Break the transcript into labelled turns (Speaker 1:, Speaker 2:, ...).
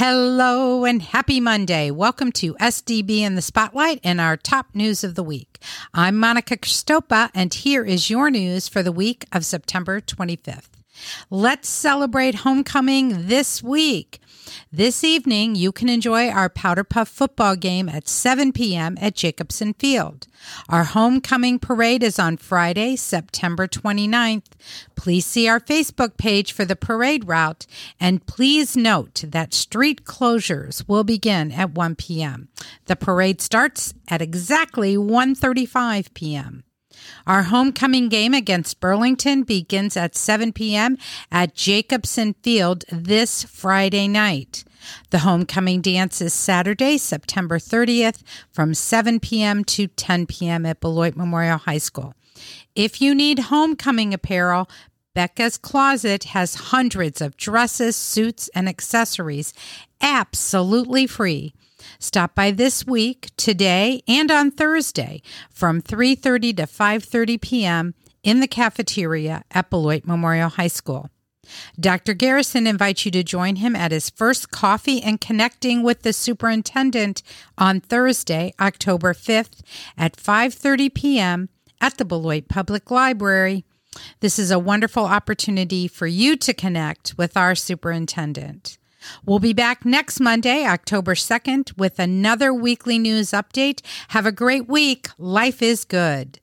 Speaker 1: Hello and happy Monday. Welcome to SDB in the Spotlight and our top news of the week. I'm Monica Kristopa, and here is your news for the week of September 25th. Let's celebrate homecoming this week. This evening, you can enjoy our Powder Puff football game at 7 p.m. at Jacobson Field. Our homecoming parade is on Friday, September 29th. Please see our Facebook page for the parade route, and please note that street closures will begin at 1 p.m. The parade starts at exactly 1:35 p.m. Our homecoming game against Burlington begins at 7 p.m. at Jacobson Field this Friday night. The homecoming dance is Saturday, September 30th from 7 p.m. to 10 p.m. at Beloit Memorial High School. If you need homecoming apparel, Becca's Closet has hundreds of dresses, suits, and accessories absolutely free. Stop by this week, today, and on Thursday from 3:30 to 5:30 p.m. in the cafeteria at Beloit Memorial High School. Dr. Garrison invites you to join him at his first coffee and connecting with the superintendent on Thursday, October 5th at 5:30 p.m. at the Beloit Public Library. This is a wonderful opportunity for you to connect with our superintendent. We'll be back next Monday, October 2nd, with another weekly news update. Have a great week. Life is good.